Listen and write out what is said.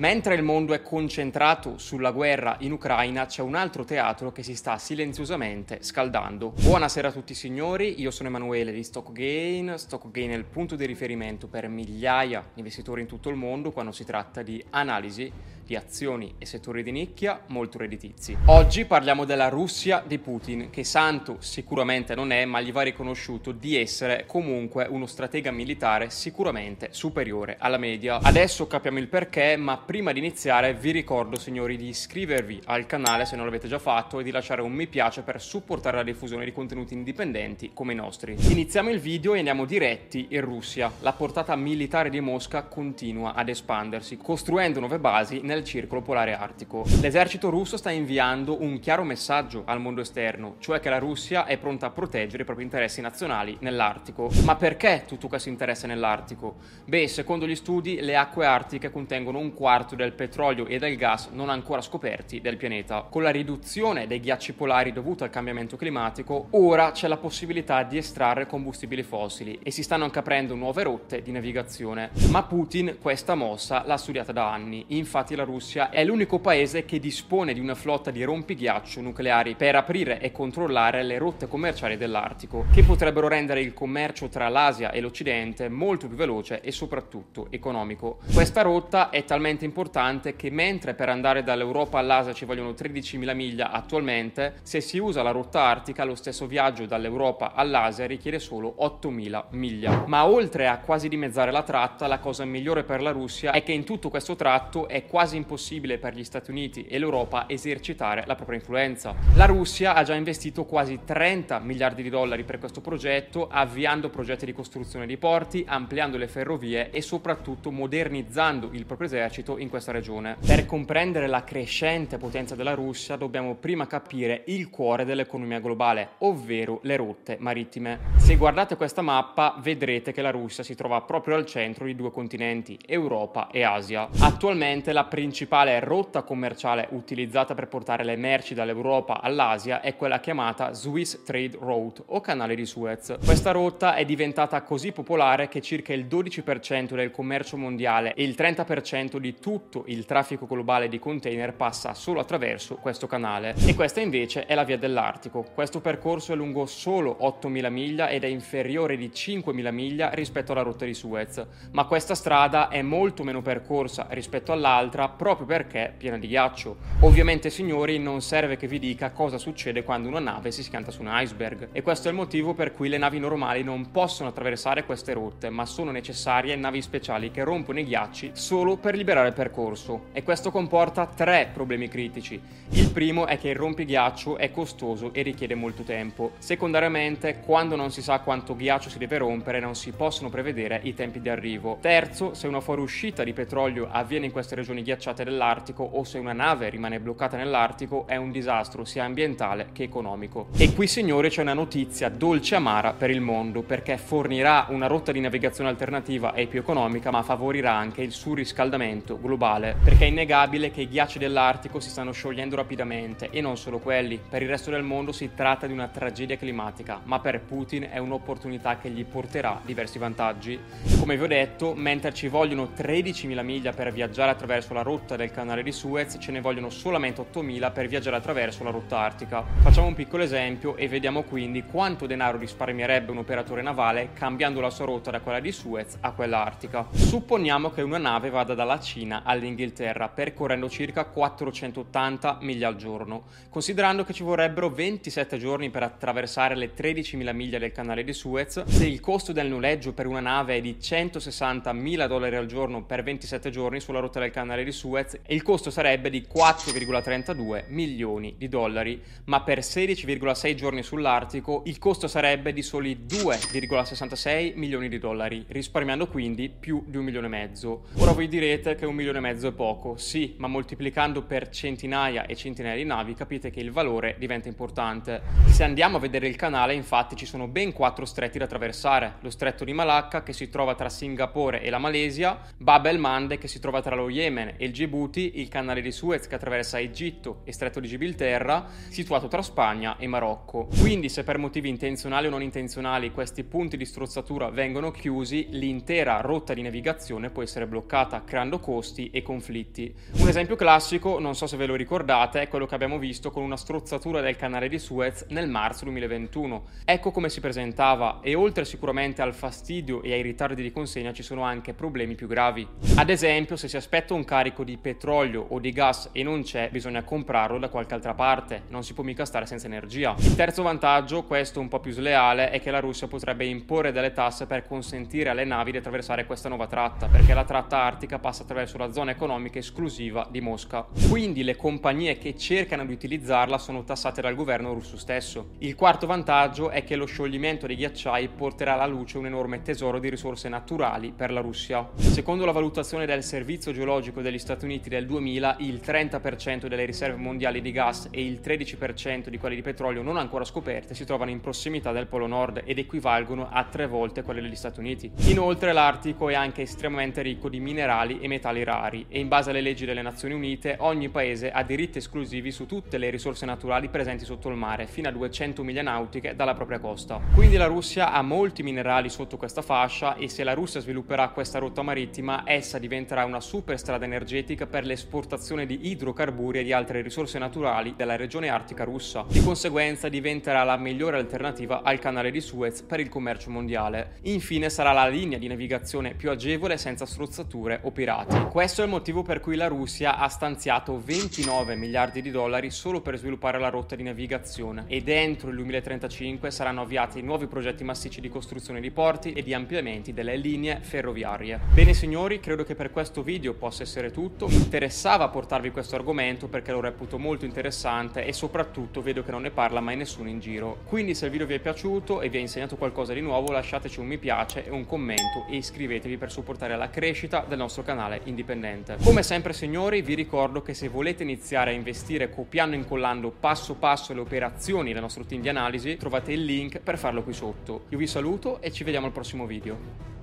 Mentre il mondo è concentrato sulla guerra in Ucraina, c'è un altro teatro che si sta silenziosamente scaldando. Buonasera a tutti signori, io sono Emanuele di StockGain. StockGain è il punto di riferimento per migliaia di investitori in tutto il mondo quando si tratta di analisi di azioni e settori di nicchia molto redditizi. Oggi parliamo della Russia di Putin, che santo sicuramente non è, ma gli va riconosciuto di essere comunque uno stratega militare sicuramente superiore alla media. Adesso capiamo il perché, ma prima di iniziare vi ricordo signori di iscrivervi al canale se non l'avete già fatto e di lasciare un mi piace per supportare la diffusione di contenuti indipendenti come i nostri. Iniziamo il video e andiamo diretti in Russia. La portata militare di Mosca continua ad espandersi, costruendo nuove basi nel circolo polare artico. L'esercito russo sta inviando un chiaro messaggio al mondo esterno, cioè che la Russia è pronta a proteggere i propri interessi nazionali nell'Artico. Ma perché tutto questo interesse nell'Artico? Beh, secondo gli studi, le acque artiche contengono un quarto del petrolio e del gas non ancora scoperti del pianeta. Con la riduzione dei ghiacci polari dovuta al cambiamento climatico, ora c'è la possibilità di estrarre combustibili fossili e si stanno anche aprendo nuove rotte di navigazione. Ma Putin questa mossa l'ha studiata da anni, infatti la Russia è l'unico paese che dispone di una flotta di rompighiaccio nucleari per aprire e controllare le rotte commerciali dell'Artico, che potrebbero rendere il commercio tra l'Asia e l'Occidente molto più veloce e soprattutto economico. Questa rotta è talmente importante che mentre per andare dall'Europa all'Asia ci vogliono 13.000 miglia attualmente, se si usa la rotta artica lo stesso viaggio dall'Europa all'Asia richiede solo 8.000 miglia. Ma oltre a quasi dimezzare la tratta, la cosa migliore per la Russia è che in tutto questo tratto è quasi impossibile per gli Stati Uniti e l'Europa esercitare la propria influenza. La Russia ha già investito quasi 30 miliardi di dollari per questo progetto, avviando progetti di costruzione di porti, ampliando le ferrovie e soprattutto modernizzando il proprio esercito in questa regione. Per comprendere la crescente potenza della Russia dobbiamo prima capire il cuore dell'economia globale, ovvero le rotte marittime. Se guardate questa mappa vedrete che la Russia si trova proprio al centro di due continenti, Europa e Asia. Attualmente la principale rotta commerciale utilizzata per portare le merci dall'Europa all'Asia è quella chiamata Swiss Trade Route o canale di Suez. Questa rotta è diventata così popolare che circa il 12% del commercio mondiale e il 30% di tutto il traffico globale di container passa solo attraverso questo canale. E questa invece è la via dell'Artico. Questo percorso è lungo solo 8.000 miglia ed è inferiore di 5.000 miglia rispetto alla rotta di Suez, ma questa strada è molto meno percorsa rispetto all'altra proprio perché piena di ghiaccio. Ovviamente signori non serve che vi dica cosa succede quando una nave si schianta su un iceberg e questo è il motivo per cui le navi normali non possono attraversare queste rotte ma sono necessarie navi speciali che rompono i ghiacci solo per liberare il percorso e questo comporta tre problemi critici. Il primo è che il rompighiaccio è costoso e richiede molto tempo. Secondariamente quando non si sa quanto ghiaccio si deve rompere non si possono prevedere i tempi di arrivo. Terzo se una fuoriuscita di petrolio avviene in queste regioni ghiacciate dell'Artico o se una nave rimane bloccata nell'Artico è un disastro sia ambientale che economico. E qui signori c'è una notizia dolce amara per il mondo perché fornirà una rotta di navigazione alternativa e più economica ma favorirà anche il surriscaldamento globale perché è innegabile che i ghiacci dell'Artico si stanno sciogliendo rapidamente e non solo quelli. Per il resto del mondo si tratta di una tragedia climatica ma per Putin è un'opportunità che gli porterà diversi vantaggi. Come vi ho detto, mentre ci vogliono 13.000 miglia per viaggiare attraverso la rotta del canale di Suez ce ne vogliono solamente 8000 per viaggiare attraverso la rotta artica. Facciamo un piccolo esempio e vediamo quindi quanto denaro risparmierebbe un operatore navale cambiando la sua rotta da quella di Suez a quella artica. Supponiamo che una nave vada dalla Cina all'Inghilterra percorrendo circa 480 miglia al giorno, considerando che ci vorrebbero 27 giorni per attraversare le 13.000 miglia del canale di Suez, se il costo del noleggio per una nave è di 160 mila dollari al giorno per 27 giorni sulla rotta del canale di Suez, il costo sarebbe di 4,32 milioni di dollari, ma per 16,6 giorni sull'Artico il costo sarebbe di soli 2,66 milioni di dollari, risparmiando quindi più di un milione e mezzo. Ora voi direte che un milione e mezzo è poco, sì, ma moltiplicando per centinaia e centinaia di navi, capite che il valore diventa importante. Se andiamo a vedere il canale, infatti, ci sono ben quattro stretti da attraversare. Lo stretto di Malacca, che si trova tra Singapore e la Malesia, Bab el Mande, che si trova tra lo Yemen e il Djibouti, il canale di Suez, che attraversa Egitto e stretto di Gibilterra, situato tra Spagna e Marocco. Quindi, se per motivi intenzionali o non intenzionali questi punti di strozzatura vengono chiusi, l'intera rotta di navigazione può essere bloccata, creando costi e conflitti. Un esempio classico, non so se ve lo ricordate, è quello che abbiamo visto con una strozzatura del canale di Suez nel marzo 2021. Ecco come si presentava e oltre sicuramente al fastidio e ai ritardi di consegna ci sono anche problemi più gravi. Ad esempio, se si aspetta un carico di petrolio o di gas e non c'è, bisogna comprarlo da qualche altra parte, non si può mica stare senza energia. Il terzo vantaggio, questo un po' più sleale, è che la Russia potrebbe imporre delle tasse per consentire alle navi di attraversare questa nuova tratta, perché la tratta artica passa attraverso la zona economica esclusiva di Mosca. Quindi le compagnie che cercano di utilizzarla sono tassate dal governo russo stesso. Il quarto vantaggio è che lo scioglimento dei ghiacciai porterà alla luce un enorme tesoro di risorse naturali per la Russia. Secondo la valutazione del Servizio Geologico degli Stati Uniti del 2000, il 30% delle riserve mondiali di gas e il 13% di quelle di petrolio non ancora scoperte si trovano in prossimità del Polo Nord ed equivalgono a tre volte quelle degli Stati Uniti. Inoltre l'Artico è anche estremamente ricco di minerali e metalli rari e in base alle leggi delle Nazioni Unite ogni paese ha diritti esclusivi su tutte le risorse naturali presenti sotto il mare fino a 200 miglia nautiche dalla propria costa. Quindi la Russia ha molti minerali sotto questa fascia e se la Russia svilupperà questa rotta marittima essa diventerà una superstrada energetica per l'esportazione di idrocarburi e di altre risorse naturali della regione artica russa. Di conseguenza diventerà la migliore alternativa al canale di Suez per il commercio mondiale. Infine sarà la linea di navigazione più agevole senza strozzature o pirati. Questo è il motivo per cui la Russia ha stanziato 29 miliardi di dollari solo per sviluppare la rotta di navigazione ed entro il 2035 saranno avviati nuovi progetti massicci di costruzione di porti e di ampliamenti delle linee ferroviarie. Bene signori, credo che per questo video possa essere tutto. Mi interessava portarvi questo argomento perché lo reputo molto interessante e soprattutto vedo che non ne parla mai nessuno in giro. Quindi se il video vi è piaciuto e vi ha insegnato qualcosa di nuovo lasciateci un mi piace e un commento e iscrivetevi per supportare la crescita del nostro canale indipendente. Come sempre signori vi ricordo che se volete iniziare a investire copiando e incollando passo passo le operazioni del nostro team di analisi trovate il link per farlo qui sotto. Io vi saluto e ci vediamo al prossimo video.